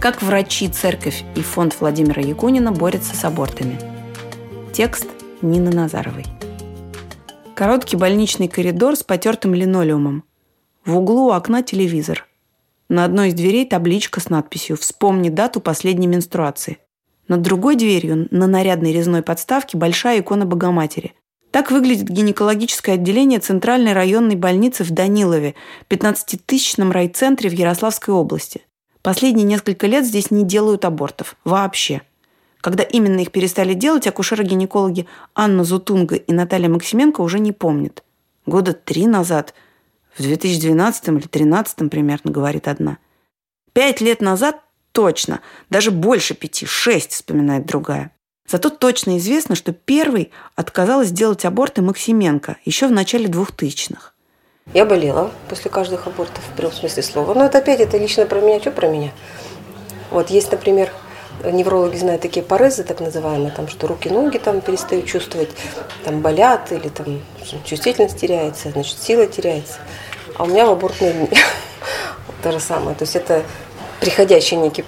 Как врачи, церковь и фонд Владимира Якунина борются с абортами. Текст Нины Назаровой. Короткий больничный коридор с потертым линолеумом. В углу у окна телевизор. На одной из дверей табличка с надписью «Вспомни дату последней менструации». Над другой дверью на нарядной резной подставке большая икона Богоматери. Так выглядит гинекологическое отделение Центральной районной больницы в Данилове, 15-тысячном райцентре в Ярославской области. Последние несколько лет здесь не делают абортов. Вообще. Когда именно их перестали делать, акушеры-гинекологи Анна Зутунга и Наталья Максименко уже не помнят. Года три назад, в 2012 или 2013 примерно, говорит одна. Пять лет назад точно, даже больше пяти, шесть, вспоминает другая. Зато точно известно, что первый отказалась делать аборты Максименко еще в начале двухтысячных. Я болела после каждых абортов, в прямом смысле слова. Но это опять, это лично про меня, что про меня? Вот есть, например, неврологи знают такие порезы, так называемые, там, что руки-ноги там перестают чувствовать, там болят или там чувствительность теряется, значит, сила теряется. А у меня в абортные дни то же самое. То есть это приходящий некий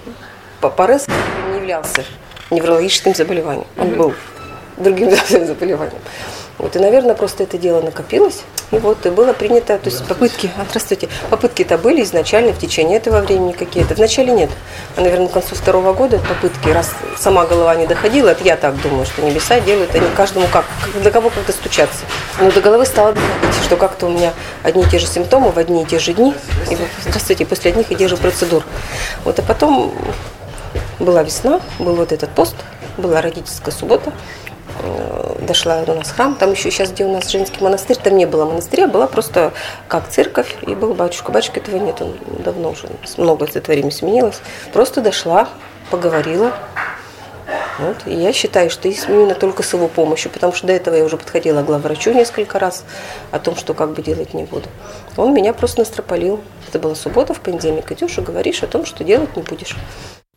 порез, который не являлся неврологическим заболеванием. Он был другим заболеванием. Вот, и, наверное, просто это дело накопилось. И вот и было принято, то есть попытки, а, здравствуйте, попытки-то были изначально в течение этого времени какие-то. Вначале нет. А, наверное, к концу второго года попытки, раз сама голова не доходила, это я так думаю, что небеса делают, они каждому как, до кого как-то стучаться. Но до головы стало доходить, что как-то у меня одни и те же симптомы в одни и те же дни, и, здравствуйте, после одних и тех же процедур. Вот, а потом была весна, был вот этот пост, была родительская суббота, дошла у нас храм, там еще сейчас, где у нас женский монастырь, там не было монастыря, была просто как церковь, и был батюшка. Батюшка этого нет, он давно уже, много за это время сменилось. Просто дошла, поговорила. Вот. И я считаю, что именно только с его помощью, потому что до этого я уже подходила к главврачу несколько раз о том, что как бы делать не буду. Он меня просто настропалил. Это была суббота, в понедельник идешь и говоришь о том, что делать не будешь.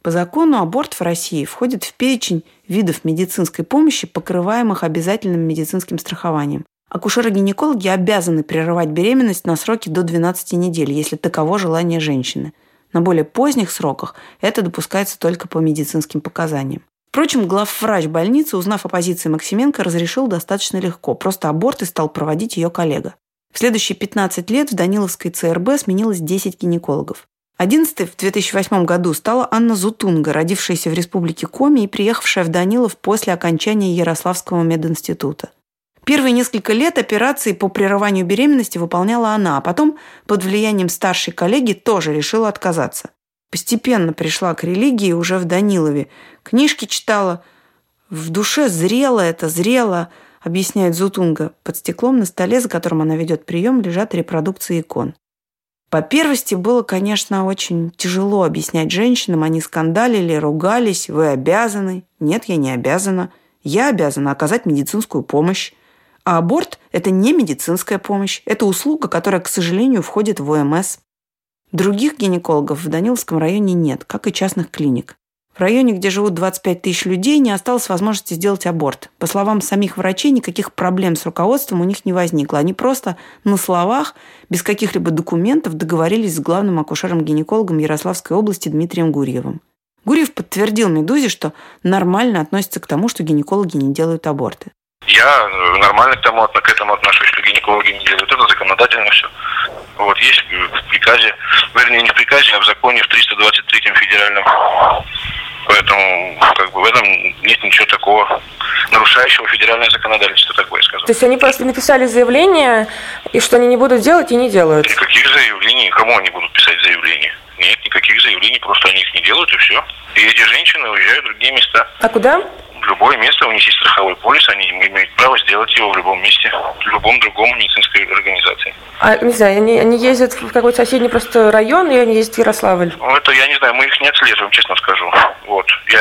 По закону аборт в России входит в перечень видов медицинской помощи, покрываемых обязательным медицинским страхованием. Акушеры-гинекологи обязаны прерывать беременность на сроки до 12 недель, если таково желание женщины. На более поздних сроках это допускается только по медицинским показаниям. Впрочем, главврач больницы, узнав о позиции Максименко, разрешил достаточно легко. Просто аборты стал проводить ее коллега. В следующие 15 лет в Даниловской ЦРБ сменилось 10 гинекологов. Одиннадцатой в 2008 году стала Анна Зутунга, родившаяся в республике Коми и приехавшая в Данилов после окончания Ярославского мединститута. Первые несколько лет операции по прерыванию беременности выполняла она, а потом под влиянием старшей коллеги тоже решила отказаться. Постепенно пришла к религии уже в Данилове. Книжки читала. В душе зрело это, зрело, объясняет Зутунга. Под стеклом на столе, за которым она ведет прием, лежат репродукции икон. По первости было, конечно, очень тяжело объяснять женщинам. Они скандалили, ругались. Вы обязаны. Нет, я не обязана. Я обязана оказать медицинскую помощь. А аборт – это не медицинская помощь. Это услуга, которая, к сожалению, входит в ОМС. Других гинекологов в Даниловском районе нет, как и частных клиник. В районе, где живут 25 тысяч людей, не осталось возможности сделать аборт. По словам самих врачей, никаких проблем с руководством у них не возникло. Они просто на словах, без каких-либо документов, договорились с главным акушером-гинекологом Ярославской области Дмитрием Гурьевым. Гурьев подтвердил «Медузе», что нормально относится к тому, что гинекологи не делают аборты. Я э, нормально к, тому, к этому отношусь, что гинекологи не делают. Это законодательно все. Вот, есть в приказе, вернее, не в приказе, а в законе в 323 федеральном Поэтому как бы в этом нет ничего такого нарушающего федеральное законодательство, такое скажу. То есть они просто написали заявление, и что они не будут делать, и не делают? Никаких заявлений, кому они будут писать заявления? Нет, никаких заявлений, просто они их не делают, и все. И эти женщины уезжают в другие места. А куда? В любое место, у них есть страховой полис, они имеют право сделать его в любом месте, в любом другом медицинской организации. А, не знаю, они, они ездят в какой-то соседний просто район, или они ездят в Ярославль? Ну, это я не знаю, мы их не отслеживаем, честно скажу. Вот. Я,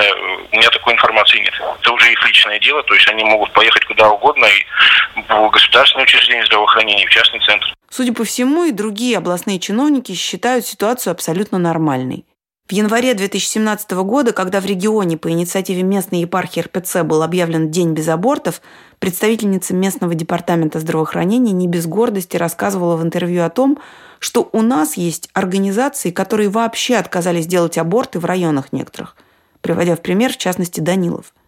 у меня такой информации нет. Это уже их личное дело, то есть они могут поехать куда угодно, и в государственное учреждение здравоохранения, и в частный центр. Судя по всему, и другие областные чиновники считают ситуацию абсолютно нормальной. В январе 2017 года, когда в регионе по инициативе местной епархии РПЦ был объявлен День без абортов, представительница местного департамента здравоохранения не без гордости рассказывала в интервью о том, что у нас есть организации, которые вообще отказались делать аборты в районах некоторых, приводя в пример, в частности, Данилов –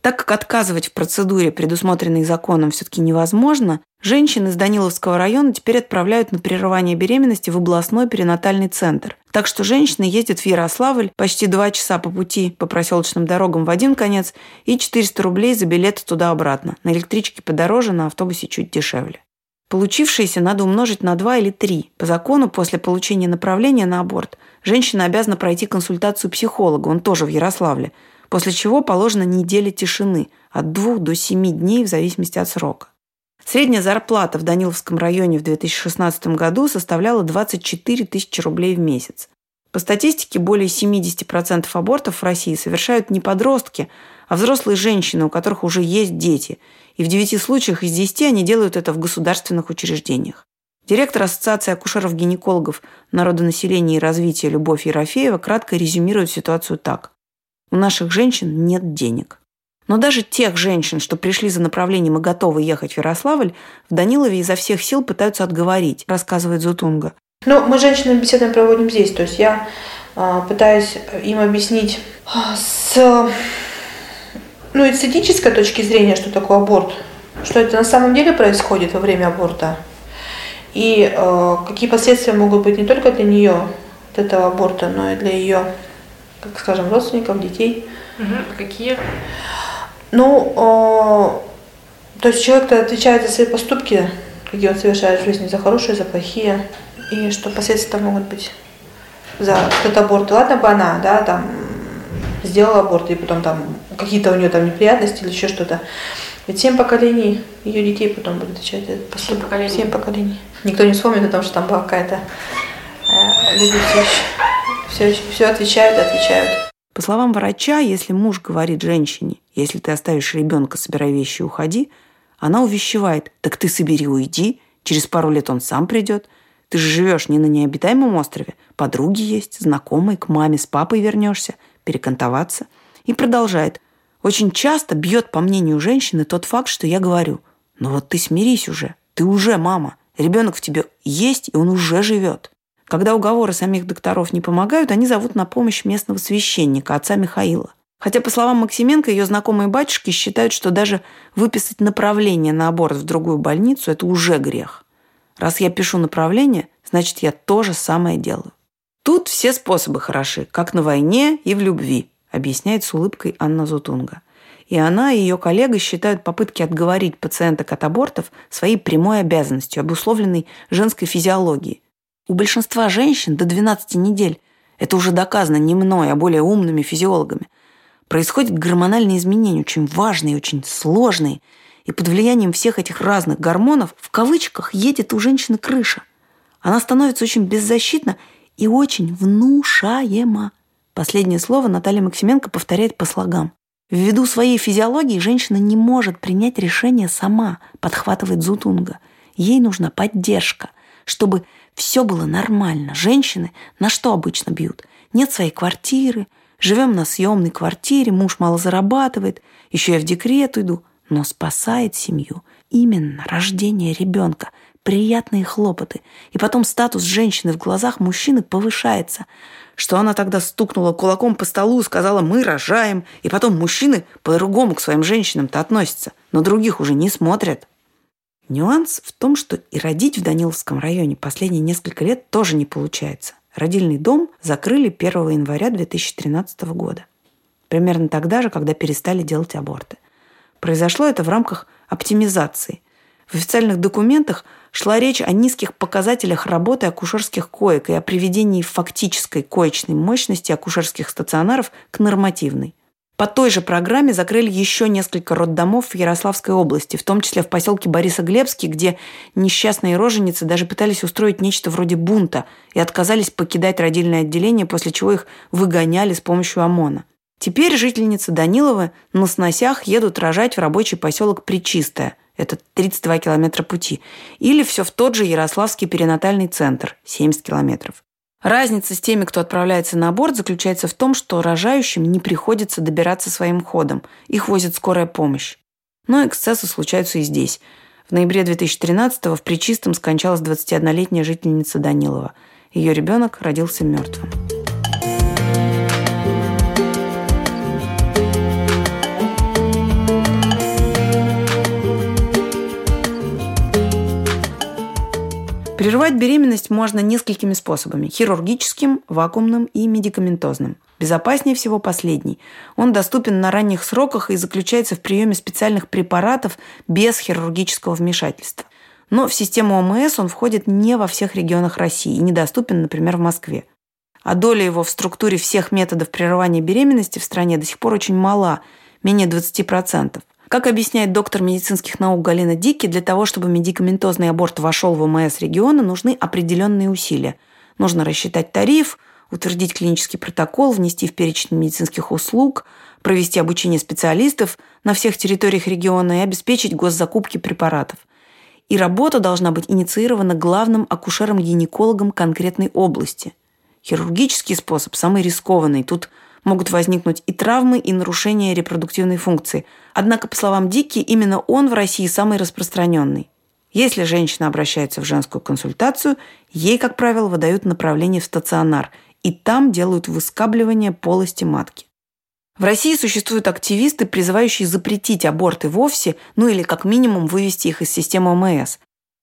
так как отказывать в процедуре, предусмотренной законом, все-таки невозможно, женщин из Даниловского района теперь отправляют на прерывание беременности в областной перинатальный центр. Так что женщины ездят в Ярославль почти два часа по пути по проселочным дорогам в один конец и 400 рублей за билет туда-обратно. На электричке подороже, на автобусе чуть дешевле. Получившееся надо умножить на 2 или 3. По закону, после получения направления на аборт, женщина обязана пройти консультацию психолога, он тоже в Ярославле – после чего положена неделя тишины от 2 до 7 дней в зависимости от срока. Средняя зарплата в Даниловском районе в 2016 году составляла 24 тысячи рублей в месяц. По статистике, более 70% абортов в России совершают не подростки, а взрослые женщины, у которых уже есть дети. И в 9 случаях из 10 они делают это в государственных учреждениях. Директор Ассоциации акушеров-гинекологов народонаселения и развития Любовь Ерофеева кратко резюмирует ситуацию так. У наших женщин нет денег. Но даже тех женщин, что пришли за направлением и готовы ехать в Ярославль, в Данилове изо всех сил пытаются отговорить, рассказывает Зутунга. Ну, мы женщинам беседы проводим здесь. То есть я э, пытаюсь им объяснить а, с ну, эстетической точки зрения, что такое аборт, что это на самом деле происходит во время аборта, и э, какие последствия могут быть не только для нее, от этого аборта, но и для ее как скажем, родственников, детей. Угу. Какие? Ну, о, то есть человек отвечает за свои поступки, какие он совершает в жизни, за хорошие, за плохие, и что последствия могут быть за этот аборт. Ладно бы она, да, там, сделала аборт, и потом там какие-то у нее там неприятности или еще что-то. Ведь семь поколений ее детей потом будут отвечать поступок. Семь поколений. Семь поколений. Никто не вспомнит о том, что там была какая-то э, люди все все отвечают, отвечают. По словам врача, если муж говорит женщине, если ты оставишь ребенка, собирай вещи и уходи, она увещевает, так ты собери, уйди, через пару лет он сам придет. Ты же живешь не на необитаемом острове, подруги есть, знакомые, к маме с папой вернешься, перекантоваться. И продолжает. Очень часто бьет, по мнению женщины, тот факт, что я говорю, ну вот ты смирись уже, ты уже мама, ребенок в тебе есть, и он уже живет. Когда уговоры самих докторов не помогают, они зовут на помощь местного священника, отца Михаила. Хотя, по словам Максименко, ее знакомые батюшки считают, что даже выписать направление на аборт в другую больницу – это уже грех. Раз я пишу направление, значит, я то же самое делаю. Тут все способы хороши, как на войне и в любви, объясняет с улыбкой Анна Зутунга. И она и ее коллега считают попытки отговорить пациенток от абортов своей прямой обязанностью, обусловленной женской физиологией – у большинства женщин до 12 недель, это уже доказано не мной, а более умными физиологами, происходят гормональные изменения, очень важные, очень сложные, и под влиянием всех этих разных гормонов в кавычках едет у женщины крыша. Она становится очень беззащитна и очень внушаема. Последнее слово Наталья Максименко повторяет по слогам. Ввиду своей физиологии женщина не может принять решение сама, подхватывает Зутунга. Ей нужна поддержка, чтобы все было нормально. Женщины на что обычно бьют? Нет своей квартиры, живем на съемной квартире, муж мало зарабатывает, еще я в декрет иду. Но спасает семью именно рождение ребенка, приятные хлопоты. И потом статус женщины в глазах мужчины повышается. Что она тогда стукнула кулаком по столу, сказала «мы рожаем», и потом мужчины по-другому к своим женщинам-то относятся, но других уже не смотрят. Нюанс в том, что и родить в Даниловском районе последние несколько лет тоже не получается. Родильный дом закрыли 1 января 2013 года. Примерно тогда же, когда перестали делать аборты. Произошло это в рамках оптимизации. В официальных документах шла речь о низких показателях работы акушерских коек и о приведении фактической коечной мощности акушерских стационаров к нормативной. По той же программе закрыли еще несколько роддомов в Ярославской области, в том числе в поселке Борисоглебский, где несчастные роженицы даже пытались устроить нечто вроде бунта и отказались покидать родильное отделение, после чего их выгоняли с помощью ОМОНа. Теперь жительницы Данилова на сносях едут рожать в рабочий поселок Причистое. Это 32 километра пути. Или все в тот же Ярославский перинатальный центр – 70 километров. Разница с теми, кто отправляется на аборт, заключается в том, что рожающим не приходится добираться своим ходом. Их возит скорая помощь. Но эксцессы случаются и здесь. В ноябре 2013-го в Причистом скончалась 21-летняя жительница Данилова. Ее ребенок родился мертвым. Прервать беременность можно несколькими способами – хирургическим, вакуумным и медикаментозным. Безопаснее всего последний. Он доступен на ранних сроках и заключается в приеме специальных препаратов без хирургического вмешательства. Но в систему ОМС он входит не во всех регионах России и недоступен, например, в Москве. А доля его в структуре всех методов прерывания беременности в стране до сих пор очень мала – менее 20%. Как объясняет доктор медицинских наук Галина Дики, для того, чтобы медикаментозный аборт вошел в ОМС региона, нужны определенные усилия. Нужно рассчитать тариф, утвердить клинический протокол, внести в перечень медицинских услуг, провести обучение специалистов на всех территориях региона и обеспечить госзакупки препаратов. И работа должна быть инициирована главным акушером-гинекологом конкретной области. Хирургический способ самый рискованный. Тут могут возникнуть и травмы, и нарушения репродуктивной функции. Однако, по словам Дики, именно он в России самый распространенный. Если женщина обращается в женскую консультацию, ей, как правило, выдают направление в стационар, и там делают выскабливание полости матки. В России существуют активисты, призывающие запретить аборты вовсе, ну или как минимум вывести их из системы ОМС.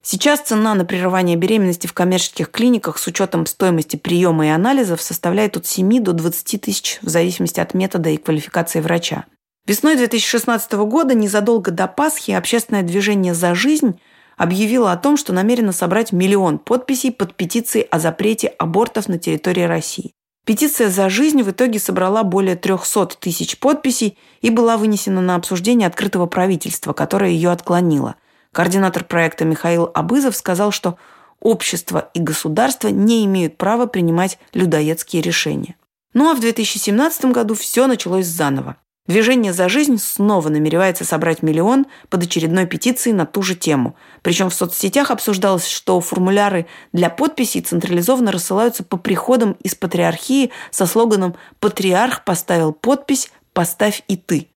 Сейчас цена на прерывание беременности в коммерческих клиниках с учетом стоимости приема и анализов составляет от 7 до 20 тысяч в зависимости от метода и квалификации врача. Весной 2016 года, незадолго до Пасхи, общественное движение «За жизнь» объявило о том, что намерено собрать миллион подписей под петицией о запрете абортов на территории России. Петиция «За жизнь» в итоге собрала более 300 тысяч подписей и была вынесена на обсуждение открытого правительства, которое ее отклонило – Координатор проекта Михаил Абызов сказал, что общество и государство не имеют права принимать людоедские решения. Ну а в 2017 году все началось заново. Движение «За жизнь» снова намеревается собрать миллион под очередной петицией на ту же тему. Причем в соцсетях обсуждалось, что формуляры для подписей централизованно рассылаются по приходам из патриархии со слоганом «Патриарх поставил подпись, поставь и ты».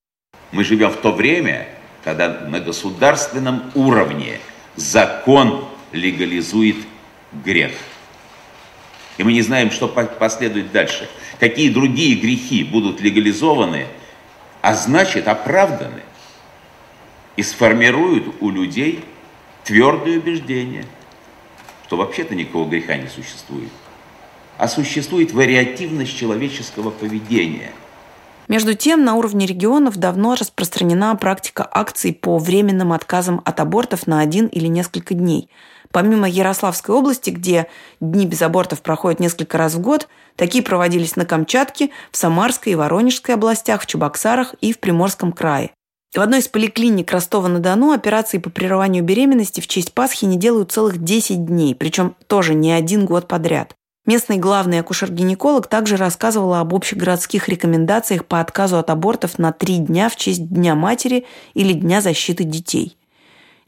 Мы живем в то время, когда на государственном уровне закон легализует грех. И мы не знаем, что последует дальше. Какие другие грехи будут легализованы, а значит оправданы. И сформируют у людей твердое убеждение, что вообще-то никакого греха не существует. А существует вариативность человеческого поведения – между тем, на уровне регионов давно распространена практика акций по временным отказам от абортов на один или несколько дней. Помимо Ярославской области, где дни без абортов проходят несколько раз в год, такие проводились на Камчатке, в Самарской и Воронежской областях, в Чебоксарах и в Приморском крае. В одной из поликлиник Ростова-на-Дону операции по прерыванию беременности в честь Пасхи не делают целых 10 дней, причем тоже не один год подряд. Местный главный акушер-гинеколог также рассказывала об общегородских рекомендациях по отказу от абортов на три дня в честь Дня матери или Дня защиты детей.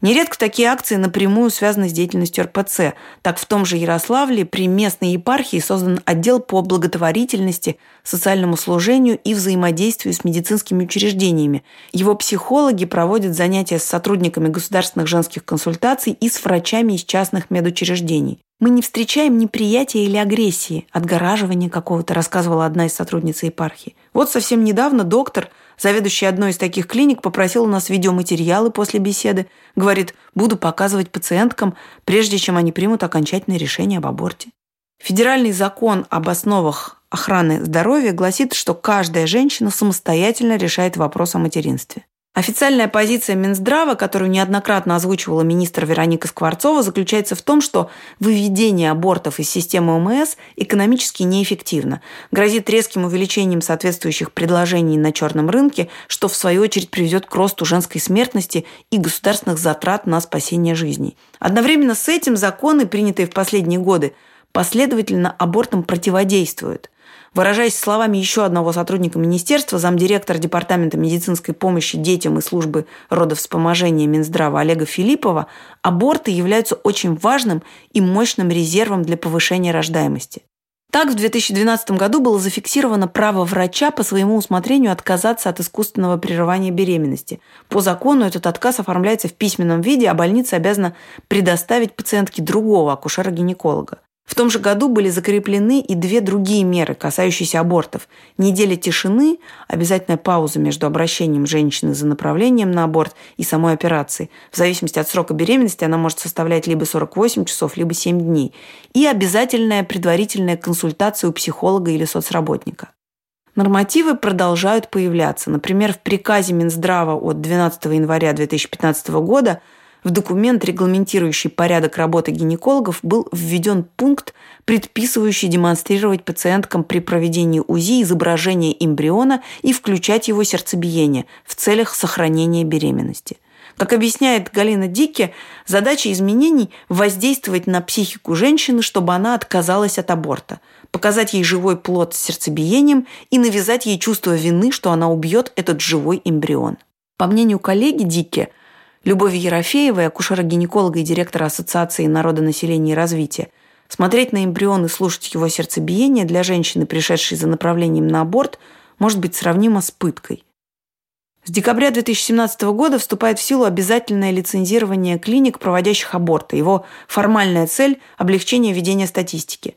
Нередко такие акции напрямую связаны с деятельностью РПЦ. Так в том же Ярославле при местной епархии создан отдел по благотворительности, социальному служению и взаимодействию с медицинскими учреждениями. Его психологи проводят занятия с сотрудниками государственных женских консультаций и с врачами из частных медучреждений. Мы не встречаем неприятия или агрессии, отгораживания какого-то, рассказывала одна из сотрудниц епархии. Вот совсем недавно доктор, заведующий одной из таких клиник, попросил у нас видеоматериалы после беседы. Говорит, буду показывать пациенткам, прежде чем они примут окончательное решение об аборте. Федеральный закон об основах охраны здоровья гласит, что каждая женщина самостоятельно решает вопрос о материнстве. Официальная позиция Минздрава, которую неоднократно озвучивала министр Вероника Скворцова, заключается в том, что выведение абортов из системы ОМС экономически неэффективно, грозит резким увеличением соответствующих предложений на черном рынке, что в свою очередь приведет к росту женской смертности и государственных затрат на спасение жизней. Одновременно с этим законы, принятые в последние годы, последовательно абортам противодействуют. Выражаясь словами еще одного сотрудника министерства, замдиректора Департамента медицинской помощи детям и службы родовспоможения Минздрава Олега Филиппова, аборты являются очень важным и мощным резервом для повышения рождаемости. Так, в 2012 году было зафиксировано право врача по своему усмотрению отказаться от искусственного прерывания беременности. По закону этот отказ оформляется в письменном виде, а больница обязана предоставить пациентке другого акушера-гинеколога. В том же году были закреплены и две другие меры, касающиеся абортов. Неделя тишины, обязательная пауза между обращением женщины за направлением на аборт и самой операцией. В зависимости от срока беременности она может составлять либо 48 часов, либо 7 дней. И обязательная предварительная консультация у психолога или соцработника. Нормативы продолжают появляться. Например, в приказе Минздрава от 12 января 2015 года – в документ, регламентирующий порядок работы гинекологов, был введен пункт, предписывающий демонстрировать пациенткам при проведении УЗИ изображение эмбриона и включать его сердцебиение в целях сохранения беременности. Как объясняет Галина Дике, задача изменений – воздействовать на психику женщины, чтобы она отказалась от аборта, показать ей живой плод с сердцебиением и навязать ей чувство вины, что она убьет этот живой эмбрион. По мнению коллеги Дике – Любови Ерофеевой, акушера-гинеколога и директора Ассоциации народонаселения и развития, смотреть на эмбрион и слушать его сердцебиение для женщины, пришедшей за направлением на аборт, может быть сравнимо с пыткой. С декабря 2017 года вступает в силу обязательное лицензирование клиник, проводящих аборты. Его формальная цель – облегчение ведения статистики.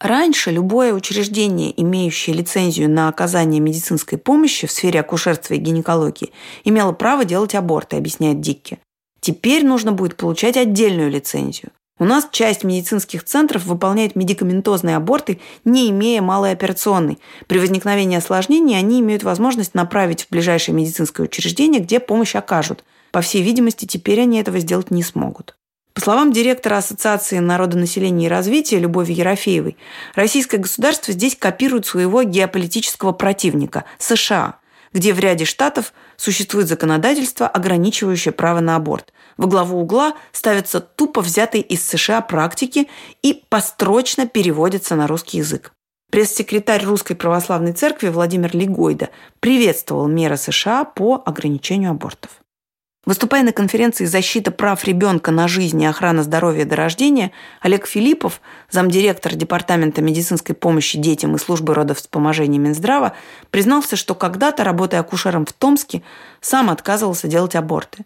Раньше любое учреждение, имеющее лицензию на оказание медицинской помощи в сфере акушерства и гинекологии, имело право делать аборты, объясняет Дикки. Теперь нужно будет получать отдельную лицензию. У нас часть медицинских центров выполняет медикаментозные аборты, не имея малой операционной. При возникновении осложнений они имеют возможность направить в ближайшее медицинское учреждение, где помощь окажут. По всей видимости, теперь они этого сделать не смогут. По словам директора Ассоциации народонаселения и развития Любови Ерофеевой, российское государство здесь копирует своего геополитического противника – США, где в ряде штатов существует законодательство, ограничивающее право на аборт. Во главу угла ставятся тупо взятые из США практики и построчно переводятся на русский язык. Пресс-секретарь Русской Православной Церкви Владимир Легойда приветствовал меры США по ограничению абортов. Выступая на конференции «Защита прав ребенка на жизнь и охрана здоровья до рождения», Олег Филиппов, замдиректор Департамента медицинской помощи детям и службы родовспоможения Минздрава, признался, что когда-то, работая акушером в Томске, сам отказывался делать аборты.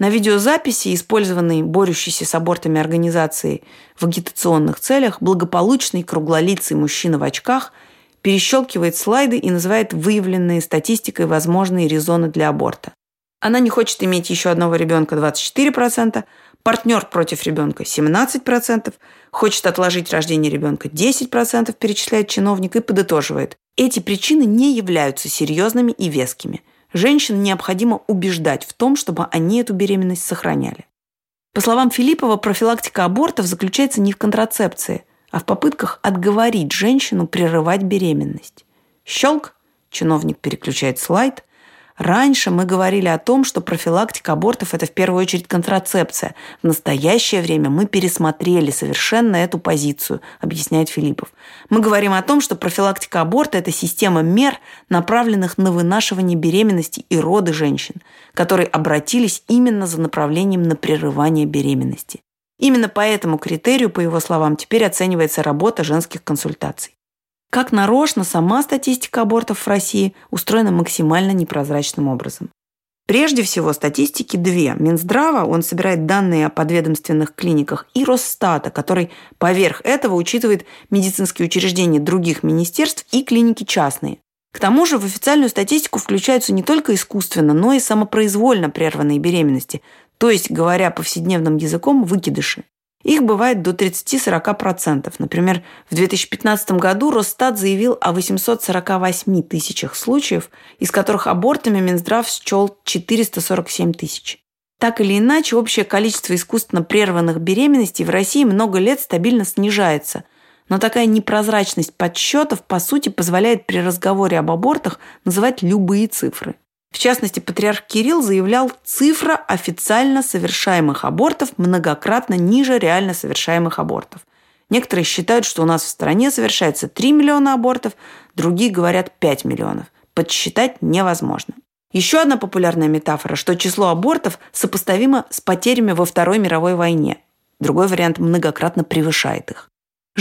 На видеозаписи, использованной борющейся с абортами организацией в агитационных целях, благополучный круглолицый мужчина в очках перещелкивает слайды и называет выявленные статистикой возможные резоны для аборта. Она не хочет иметь еще одного ребенка 24%, партнер против ребенка 17%, хочет отложить рождение ребенка 10%, перечисляет чиновник и подытоживает. Эти причины не являются серьезными и вескими. Женщин необходимо убеждать в том, чтобы они эту беременность сохраняли. По словам Филиппова, профилактика абортов заключается не в контрацепции, а в попытках отговорить женщину прерывать беременность. Щелк, чиновник переключает слайд, Раньше мы говорили о том, что профилактика абортов – это в первую очередь контрацепция. В настоящее время мы пересмотрели совершенно эту позицию, объясняет Филиппов. Мы говорим о том, что профилактика аборта – это система мер, направленных на вынашивание беременности и роды женщин, которые обратились именно за направлением на прерывание беременности. Именно по этому критерию, по его словам, теперь оценивается работа женских консультаций. Как нарочно сама статистика абортов в России устроена максимально непрозрачным образом. Прежде всего, статистики две. Минздрава, он собирает данные о подведомственных клиниках, и Росстата, который поверх этого учитывает медицинские учреждения других министерств и клиники частные. К тому же в официальную статистику включаются не только искусственно, но и самопроизвольно прерванные беременности, то есть, говоря повседневным языком, выкидыши. Их бывает до 30-40%. Например, в 2015 году Росстат заявил о 848 тысячах случаев, из которых абортами Минздрав счел 447 тысяч. Так или иначе, общее количество искусственно прерванных беременностей в России много лет стабильно снижается. Но такая непрозрачность подсчетов, по сути, позволяет при разговоре об абортах называть любые цифры. В частности, патриарх Кирилл заявлял, цифра официально совершаемых абортов многократно ниже реально совершаемых абортов. Некоторые считают, что у нас в стране совершается 3 миллиона абортов, другие говорят 5 миллионов. Подсчитать невозможно. Еще одна популярная метафора, что число абортов сопоставимо с потерями во Второй мировой войне. Другой вариант многократно превышает их.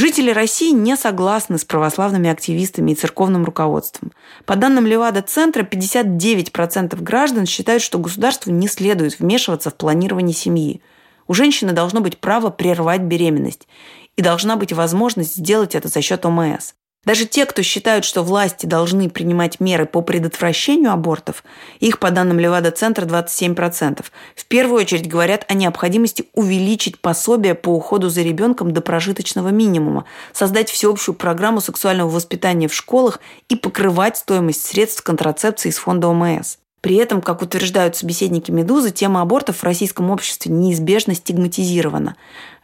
Жители России не согласны с православными активистами и церковным руководством. По данным Левада-центра, 59% граждан считают, что государству не следует вмешиваться в планирование семьи. У женщины должно быть право прервать беременность, и должна быть возможность сделать это за счет ОМС. Даже те, кто считают, что власти должны принимать меры по предотвращению абортов, их, по данным Левада-центра, 27%, в первую очередь говорят о необходимости увеличить пособие по уходу за ребенком до прожиточного минимума, создать всеобщую программу сексуального воспитания в школах и покрывать стоимость средств контрацепции из фонда ОМС. При этом, как утверждают собеседники «Медузы», тема абортов в российском обществе неизбежно стигматизирована.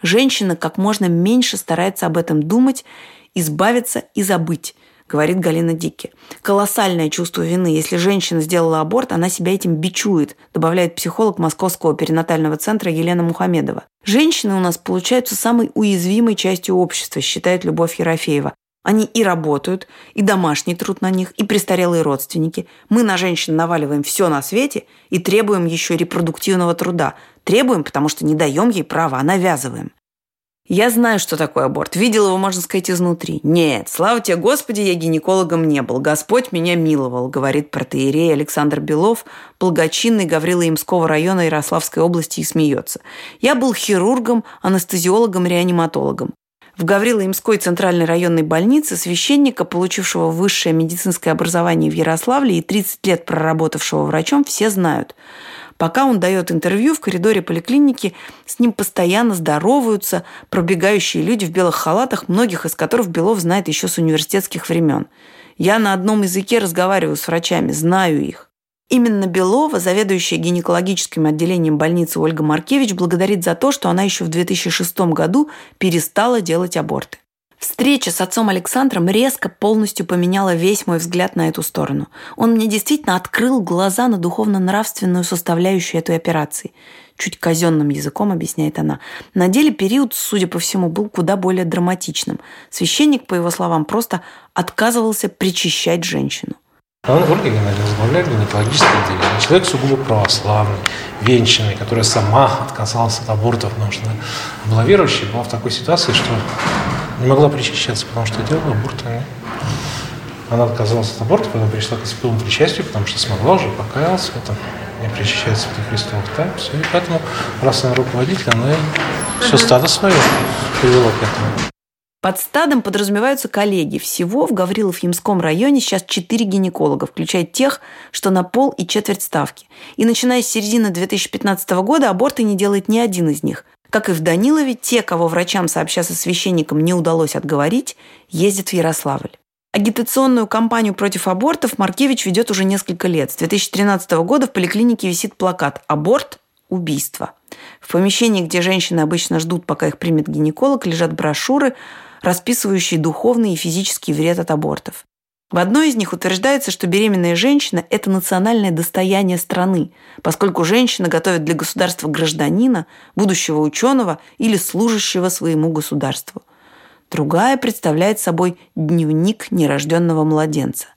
Женщина как можно меньше старается об этом думать избавиться и забыть, говорит Галина Дикки. Колоссальное чувство вины. Если женщина сделала аборт, она себя этим бичует, добавляет психолог Московского перинатального центра Елена Мухамедова. Женщины у нас получаются самой уязвимой частью общества, считает Любовь Ерофеева. Они и работают, и домашний труд на них, и престарелые родственники. Мы на женщин наваливаем все на свете и требуем еще репродуктивного труда. Требуем, потому что не даем ей права, а навязываем. Я знаю, что такое аборт. Видел его, можно сказать, изнутри. Нет, слава тебе, Господи, я гинекологом не был. Господь меня миловал, говорит протеерей Александр Белов, благочинный Гаврила Имского района Ярославской области и смеется. Я был хирургом, анестезиологом, реаниматологом. В Гаврило-Имской центральной районной больнице священника, получившего высшее медицинское образование в Ярославле и 30 лет проработавшего врачом, все знают – Пока он дает интервью в коридоре поликлиники, с ним постоянно здороваются пробегающие люди в белых халатах, многих из которых Белов знает еще с университетских времен. Я на одном языке разговариваю с врачами, знаю их. Именно Белова, заведующая гинекологическим отделением больницы Ольга Маркевич, благодарит за то, что она еще в 2006 году перестала делать аборты. Встреча с отцом Александром резко полностью поменяла весь мой взгляд на эту сторону. Он мне действительно открыл глаза на духовно-нравственную составляющую этой операции. Чуть казенным языком объясняет она. На деле период, судя по всему, был куда более драматичным. Священник, по его словам, просто отказывался причащать женщину. Он Ольга Геннадьевна возглавляет гинекологическое отделение. Человек сугубо православный, венчанный, которая сама отказалась от абортов, потому что была верующей, была в такой ситуации, что не могла причащаться, потому что делала аборты. Она отказалась от аборта, когда пришла к святому причастию, потому что смогла уже, покаялась в этом, не причащается в Христовых тайн. Все. И поэтому, раз она руководитель, она все стадо свое привела к этому. Под стадом подразумеваются коллеги. Всего в Гаврилов-Ямском районе сейчас четыре гинеколога, включая тех, что на пол и четверть ставки. И начиная с середины 2015 года аборты не делает ни один из них. Как и в Данилове, те, кого врачам сообща со священником не удалось отговорить, ездят в Ярославль. Агитационную кампанию против абортов Маркевич ведет уже несколько лет. С 2013 года в поликлинике висит плакат «Аборт – убийство». В помещении, где женщины обычно ждут, пока их примет гинеколог, лежат брошюры, расписывающие духовный и физический вред от абортов. В одной из них утверждается, что беременная женщина – это национальное достояние страны, поскольку женщина готовит для государства гражданина, будущего ученого или служащего своему государству. Другая представляет собой дневник нерожденного младенца.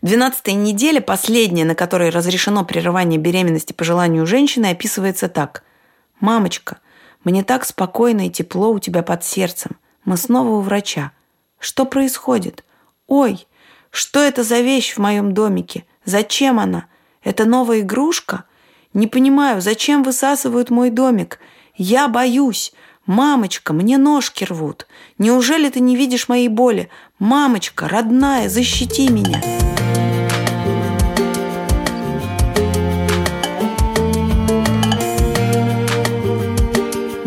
Двенадцатая неделя, последняя, на которой разрешено прерывание беременности по желанию женщины, описывается так. «Мамочка, мне так спокойно и тепло у тебя под сердцем. Мы снова у врача. Что происходит? Ой, что это за вещь в моем домике? Зачем она? Это новая игрушка? Не понимаю, зачем высасывают мой домик? Я боюсь. Мамочка, мне ножки рвут. Неужели ты не видишь моей боли? Мамочка, родная, защити меня.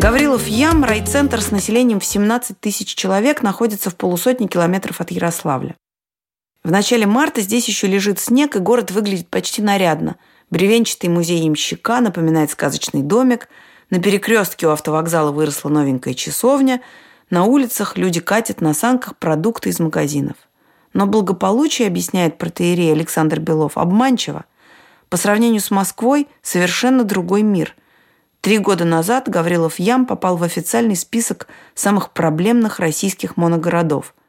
Гаврилов Ям, райцентр с населением в 17 тысяч человек, находится в полусотни километров от Ярославля. В начале марта здесь еще лежит снег, и город выглядит почти нарядно. Бревенчатый музей имщика напоминает сказочный домик. На перекрестке у автовокзала выросла новенькая часовня. На улицах люди катят на санках продукты из магазинов. Но благополучие, объясняет протеерей Александр Белов, обманчиво. По сравнению с Москвой совершенно другой мир. Три года назад Гаврилов Ям попал в официальный список самых проблемных российских моногородов –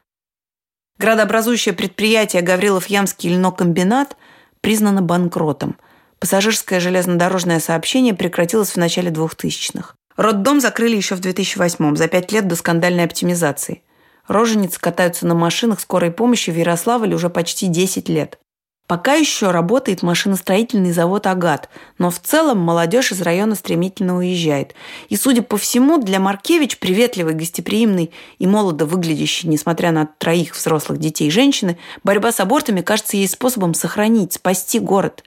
Градообразующее предприятие Гаврилов-Ямский льнокомбинат признано банкротом. Пассажирское железнодорожное сообщение прекратилось в начале 2000-х. Роддом закрыли еще в 2008-м, за пять лет до скандальной оптимизации. Роженицы катаются на машинах скорой помощи в Ярославле уже почти 10 лет. Пока еще работает машиностроительный завод «Агат», но в целом молодежь из района стремительно уезжает. И, судя по всему, для Маркевич, приветливый, гостеприимный и молодо выглядящий, несмотря на троих взрослых детей женщины, борьба с абортами кажется ей способом сохранить, спасти город.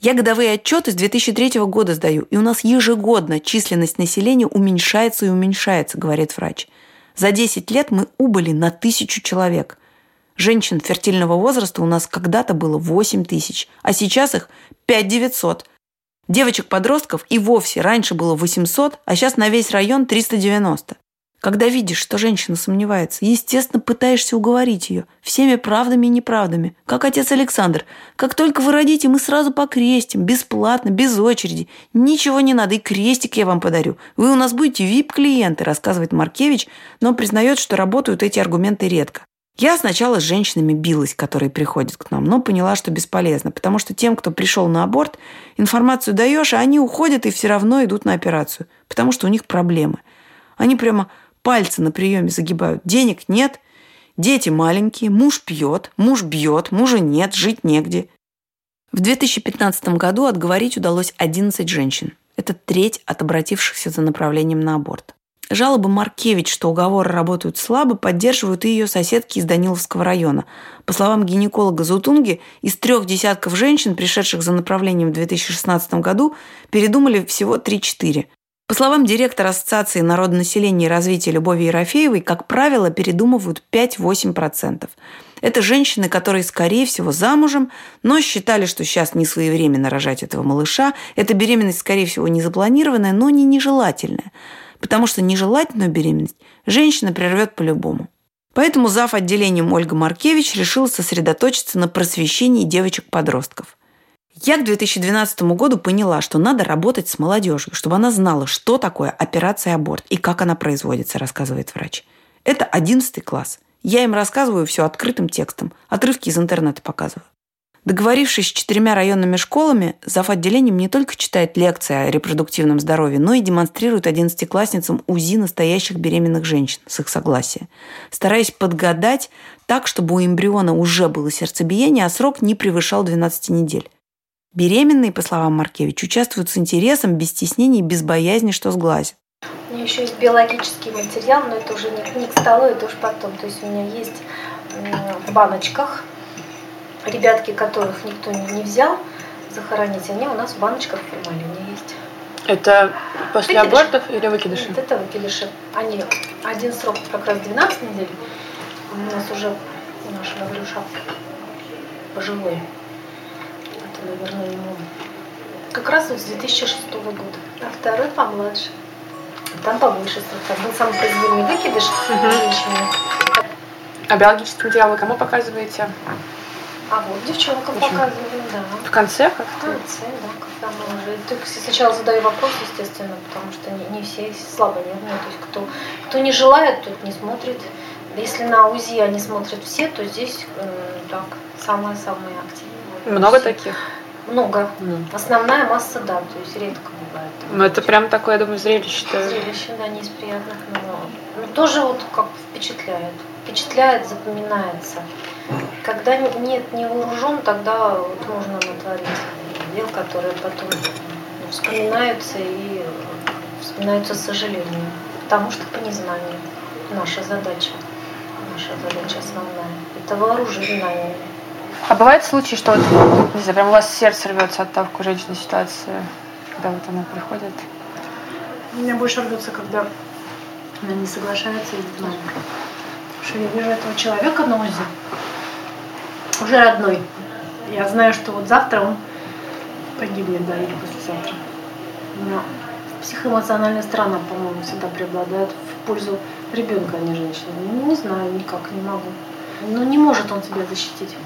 Я годовые отчеты с 2003 года сдаю, и у нас ежегодно численность населения уменьшается и уменьшается, говорит врач. За 10 лет мы убыли на тысячу человек – Женщин фертильного возраста у нас когда-то было 8 тысяч, а сейчас их 5 900. Девочек-подростков и вовсе раньше было 800, а сейчас на весь район 390. Когда видишь, что женщина сомневается, естественно, пытаешься уговорить ее всеми правдами и неправдами, как отец Александр. Как только вы родите, мы сразу покрестим, бесплатно, без очереди. Ничего не надо, и крестик я вам подарю. Вы у нас будете вип-клиенты, рассказывает Маркевич, но признает, что работают эти аргументы редко. Я сначала с женщинами билась, которые приходят к нам, но поняла, что бесполезно, потому что тем, кто пришел на аборт, информацию даешь, а они уходят и все равно идут на операцию, потому что у них проблемы. Они прямо пальцы на приеме загибают. Денег нет, дети маленькие, муж пьет, муж бьет, мужа нет, жить негде. В 2015 году отговорить удалось 11 женщин. Это треть от обратившихся за направлением на аборт. Жалобы Маркевич, что уговоры работают слабо, поддерживают и ее соседки из Даниловского района. По словам гинеколога Зутунги, из трех десятков женщин, пришедших за направлением в 2016 году, передумали всего 3-4. По словам директора Ассоциации народонаселения и развития Любови Ерофеевой, как правило, передумывают 5-8%. Это женщины, которые, скорее всего, замужем, но считали, что сейчас не своевременно рожать этого малыша. Эта беременность, скорее всего, не запланированная, но не нежелательная потому что нежелательную беременность женщина прервет по-любому. Поэтому зав. отделением Ольга Маркевич решила сосредоточиться на просвещении девочек-подростков. Я к 2012 году поняла, что надо работать с молодежью, чтобы она знала, что такое операция аборт и как она производится, рассказывает врач. Это 11 класс. Я им рассказываю все открытым текстом, отрывки из интернета показываю. Договорившись с четырьмя районными школами, зав. отделением не только читает лекции о репродуктивном здоровье, но и демонстрирует одиннадцатиклассницам УЗИ настоящих беременных женщин с их согласия, стараясь подгадать так, чтобы у эмбриона уже было сердцебиение, а срок не превышал 12 недель. Беременные, по словам Маркевич, участвуют с интересом, без стеснений, без боязни, что сглазят. У меня еще есть биологический материал, но это уже не, не к столу, это уж потом. То есть у меня есть в баночках ребятки, которых никто не взял захоронить, они у нас в баночках формалине есть. Это после выкидыши. абортов или выкидыши? Нет, это выкидыши. Они один срок как раз 12 недель. У нас уже наш Гаврюша пожилой. Это, наверное, ему как раз вот с 2006 года. А второй помладше. Там побольше срок. Был самый произвольный выкидыш угу. женщины. А биологический материал вы кому показываете? А вот девчонкам Почему? показываем, да. В конце как В конце, да, когда мы уже. Только сначала задаю вопрос, естественно, потому что не, не все слабонервные. То есть кто, кто не желает, тот не смотрит. Если на УЗИ они смотрят все, то здесь э, так, самые-самые активные. Много все. таких? Много. Mm. Основная масса, да, то есть редко бывает. Ну это прям такое, я думаю, зрелище. -то. Зрелище, да, не из приятных, но, но тоже вот как впечатляет. Впечатляет, запоминается. Когда нет не вооружен, тогда вот можно натворить дел, которые потом вспоминаются и вспоминаются с сожалением. Потому что по незнанию наша задача, наша задача основная. Это вооружить знаниями. А бывают случаи, что вот, не знаю, прям у вас сердце рвется от того, женщины ситуации, когда вот она приходит? У меня больше рвется, когда она не соглашается и знает. Потому что я вижу этого человека на УЗИ, уже родной. Я знаю, что вот завтра он погибнет, да, или послезавтра. Но психоэмоциональная сторона, по-моему, всегда преобладает в пользу ребенка, а не женщины. Ну, не знаю, никак не могу. Но не может он себя защитить.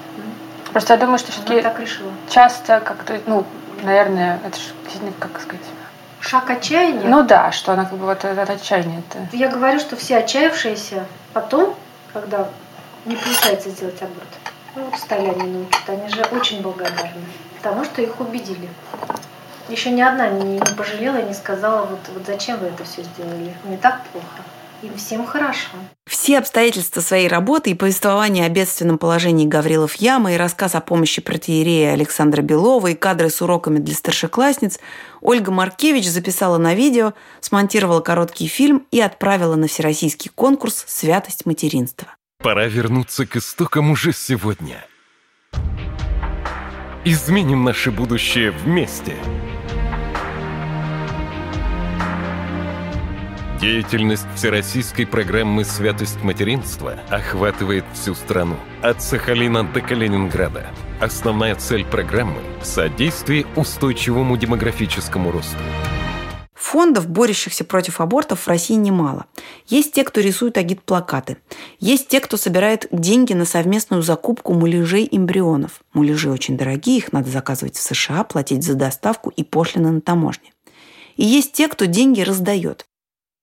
Просто я думаю, что все-таки так решила. часто как-то, ну, наверное, это же, как сказать, шаг отчаяния. Ну да, что она как бы вот это отчаяние. -то. Я говорю, что все отчаявшиеся потом, когда не получается сделать аборт, вот стали они научат. Они же очень благодарны, потому что их убедили. Еще ни одна не, не пожалела и не сказала, вот, вот зачем вы это все сделали. Не так плохо. им всем хорошо. Все обстоятельства своей работы и повествование о бедственном положении Гаврилов Яма и рассказ о помощи протеерея Александра Белова и кадры с уроками для старшеклассниц Ольга Маркевич записала на видео, смонтировала короткий фильм и отправила на всероссийский конкурс «Святость материнства». Пора вернуться к истокам уже сегодня. Изменим наше будущее вместе – Деятельность Всероссийской программы «Святость материнства» охватывает всю страну. От Сахалина до Калининграда. Основная цель программы – содействие устойчивому демографическому росту. Фондов, борющихся против абортов, в России немало. Есть те, кто рисует агит-плакаты. Есть те, кто собирает деньги на совместную закупку муляжей эмбрионов. Муляжи очень дорогие, их надо заказывать в США, платить за доставку и пошлины на таможне. И есть те, кто деньги раздает.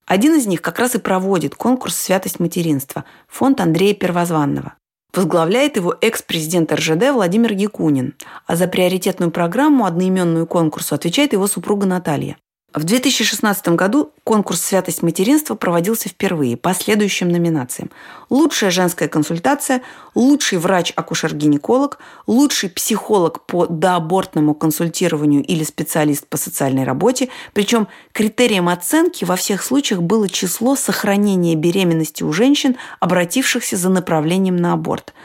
Один из них как раз и проводит конкурс «Святость материнства» – фонд Андрея Первозванного. Возглавляет его экс-президент РЖД Владимир Якунин, а за приоритетную программу, одноименную конкурсу, отвечает его супруга Наталья. В 2016 году конкурс «Святость материнства» проводился впервые по следующим номинациям. Лучшая женская консультация, лучший врач-акушер-гинеколог, лучший психолог по доабортному консультированию или специалист по социальной работе. Причем критерием оценки во всех случаях было число сохранения беременности у женщин, обратившихся за направлением на аборт.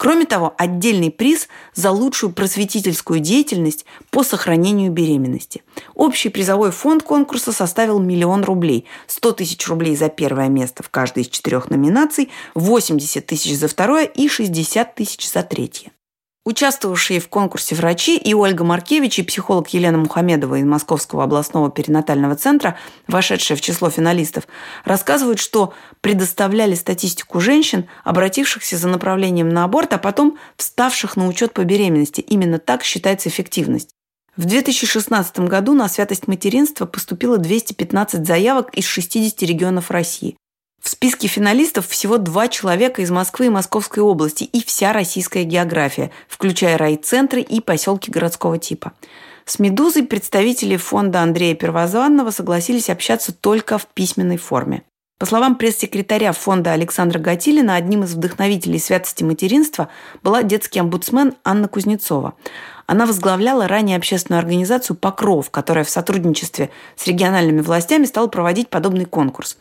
Кроме того, отдельный приз за лучшую просветительскую деятельность по сохранению беременности. Общий призовой фонд конкурса составил миллион рублей. 100 тысяч рублей за первое место в каждой из четырех номинаций, 80 тысяч за второе и 60 тысяч за третье. Участвовавшие в конкурсе врачи и Ольга Маркевич, и психолог Елена Мухамедова из Московского областного перинатального центра, вошедшие в число финалистов, рассказывают, что предоставляли статистику женщин, обратившихся за направлением на аборт, а потом вставших на учет по беременности. Именно так считается эффективность. В 2016 году на святость материнства поступило 215 заявок из 60 регионов России. В списке финалистов всего два человека из Москвы и Московской области и вся российская география, включая райцентры и поселки городского типа. С «Медузой» представители фонда Андрея Первозванного согласились общаться только в письменной форме. По словам пресс-секретаря фонда Александра Гатилина, одним из вдохновителей святости материнства была детский омбудсмен Анна Кузнецова. Она возглавляла ранее общественную организацию «Покров», которая в сотрудничестве с региональными властями стала проводить подобный конкурс.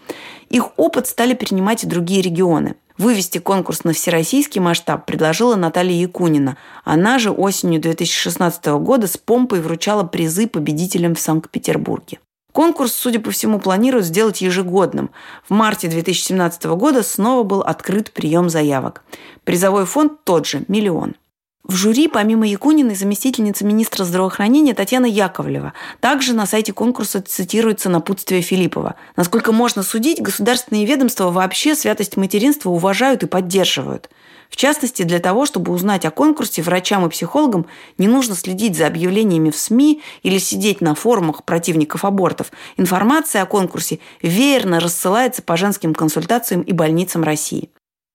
Их опыт стали перенимать и другие регионы. Вывести конкурс на всероссийский масштаб предложила Наталья Якунина. Она же осенью 2016 года с помпой вручала призы победителям в Санкт-Петербурге. Конкурс, судя по всему, планируют сделать ежегодным. В марте 2017 года снова был открыт прием заявок. Призовой фонд тот же – миллион. В жюри, помимо Якуниной, заместительница министра здравоохранения Татьяна Яковлева. Также на сайте конкурса цитируется напутствие Филиппова. Насколько можно судить, государственные ведомства вообще святость материнства уважают и поддерживают. В частности, для того, чтобы узнать о конкурсе, врачам и психологам не нужно следить за объявлениями в СМИ или сидеть на форумах противников абортов. Информация о конкурсе веерно рассылается по женским консультациям и больницам России.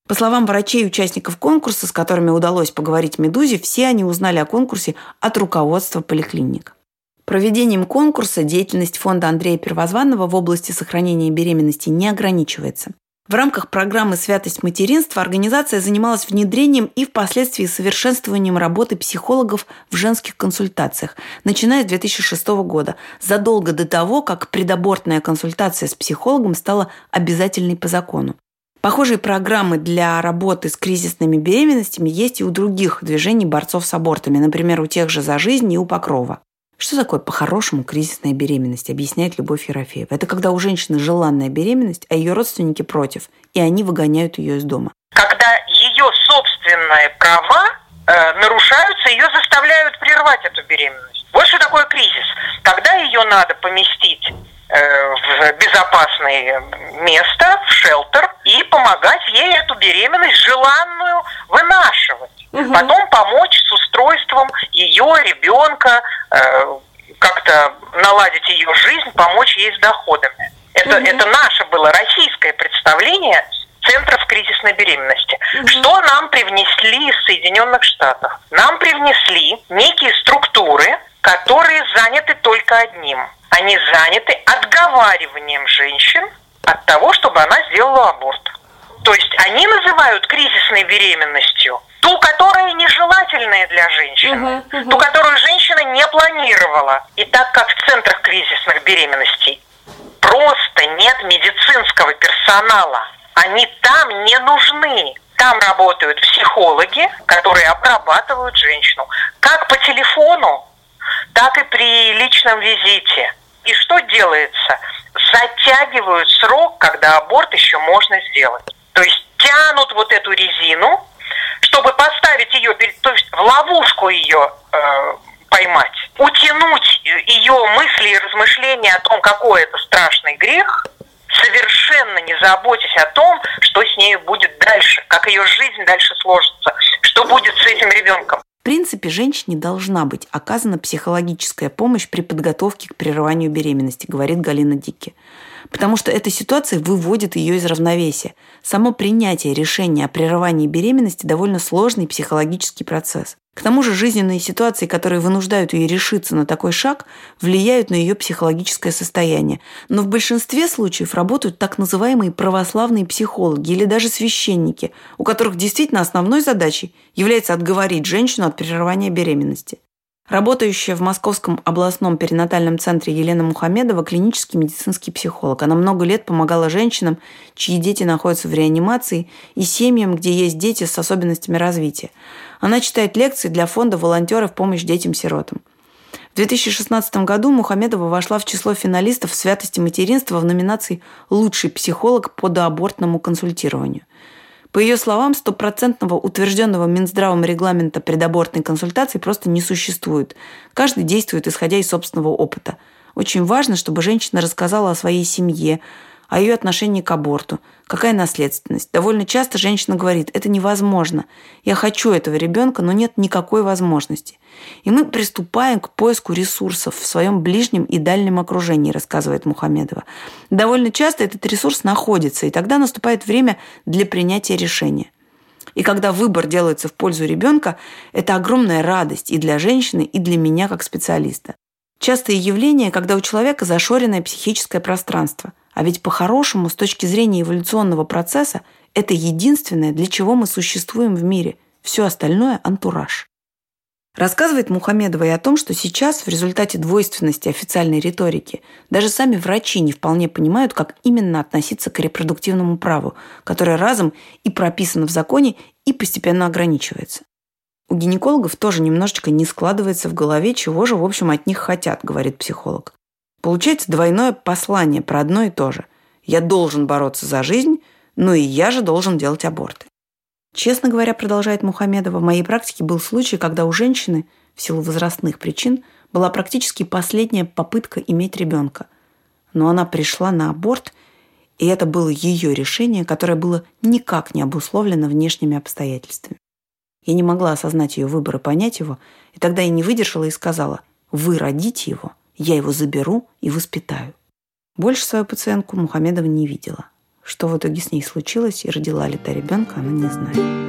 По словам врачей и участников конкурса, с которыми удалось поговорить «Медузе», все они узнали о конкурсе от руководства поликлиник. Проведением конкурса деятельность фонда Андрея Первозванного в области сохранения беременности не ограничивается. В рамках программы «Святость материнства» организация занималась внедрением и впоследствии совершенствованием работы психологов в женских консультациях, начиная с 2006 года, задолго до того, как предабортная консультация с психологом стала обязательной по закону. Похожие программы для работы с кризисными беременностями есть и у других движений борцов с абортами, например, у тех же «За жизнь» и у «Покрова». Что такое по-хорошему кризисная беременность, объясняет Любовь Ерофеева. Это когда у женщины желанная беременность, а ее родственники против, и они выгоняют ее из дома. Когда ее собственные права э, нарушаются, ее заставляют прервать эту беременность. Вот что такое кризис. Когда ее надо поместить в безопасное место, в шелтер, и помогать ей эту беременность желанную вынашивать. Угу. Потом помочь с устройством ее ребенка, э, как-то наладить ее жизнь, помочь ей с доходами. Это, угу. это наше было российское представление центров кризисной беременности. Угу. Что нам привнесли из Соединенных Штатов? Нам привнесли некие структуры, которые заняты только одним – они заняты отговариванием женщин от того, чтобы она сделала аборт. То есть они называют кризисной беременностью ту, которая нежелательная для женщины, Мгм, мгм. ту, которую женщина не планировала. И так как в центрах кризисных беременностей просто нет медицинского персонала, они там не нужны. Там работают психологи, которые обрабатывают женщину как по телефону, так и при личном визите. И что делается? Затягивают срок, когда аборт еще можно сделать. То есть тянут вот эту резину, чтобы поставить ее, то есть в ловушку ее э, поймать, утянуть ее мысли и размышления о том, какой это страшный грех, совершенно не заботясь о том, что с ней будет дальше, как ее жизнь дальше сложится, что будет с этим ребенком. В принципе, женщине должна быть оказана психологическая помощь при подготовке к прерыванию беременности, говорит Галина Дикки. Потому что эта ситуация выводит ее из равновесия. Само принятие решения о прерывании беременности довольно сложный психологический процесс. К тому же жизненные ситуации, которые вынуждают ее решиться на такой шаг, влияют на ее психологическое состояние. Но в большинстве случаев работают так называемые православные психологи или даже священники, у которых действительно основной задачей является отговорить женщину от прерывания беременности. Работающая в Московском областном перинатальном центре Елена Мухамедова – клинический медицинский психолог. Она много лет помогала женщинам, чьи дети находятся в реанимации, и семьям, где есть дети с особенностями развития. Она читает лекции для фонда волонтеров помощь детям-сиротам. В 2016 году Мухамедова вошла в число финалистов «Святости материнства» в номинации «Лучший психолог по доабортному консультированию». По ее словам, стопроцентного утвержденного Минздравом регламента предабортной консультации просто не существует. Каждый действует исходя из собственного опыта. Очень важно, чтобы женщина рассказала о своей семье, о ее отношении к аборту, какая наследственность. Довольно часто женщина говорит, это невозможно. Я хочу этого ребенка, но нет никакой возможности. И мы приступаем к поиску ресурсов в своем ближнем и дальнем окружении, рассказывает Мухамедова. Довольно часто этот ресурс находится, и тогда наступает время для принятия решения. И когда выбор делается в пользу ребенка, это огромная радость и для женщины, и для меня как специалиста. Частое явление, когда у человека зашоренное психическое пространство. А ведь по-хорошему, с точки зрения эволюционного процесса, это единственное, для чего мы существуем в мире. Все остальное – антураж. Рассказывает Мухамедова и о том, что сейчас в результате двойственности официальной риторики даже сами врачи не вполне понимают, как именно относиться к репродуктивному праву, которое разом и прописано в законе, и постепенно ограничивается. У гинекологов тоже немножечко не складывается в голове, чего же, в общем, от них хотят, говорит психолог. Получается двойное послание про одно и то же. Я должен бороться за жизнь, но и я же должен делать аборты. Честно говоря, продолжает Мухамедова, в моей практике был случай, когда у женщины, в силу возрастных причин, была практически последняя попытка иметь ребенка. Но она пришла на аборт, и это было ее решение, которое было никак не обусловлено внешними обстоятельствами. Я не могла осознать ее выбор и понять его, и тогда я не выдержала и сказала, вы родите его, я его заберу и воспитаю. Больше свою пациентку Мухамедова не видела. Что в итоге с ней случилось и родила ли та ребенка, она не знает.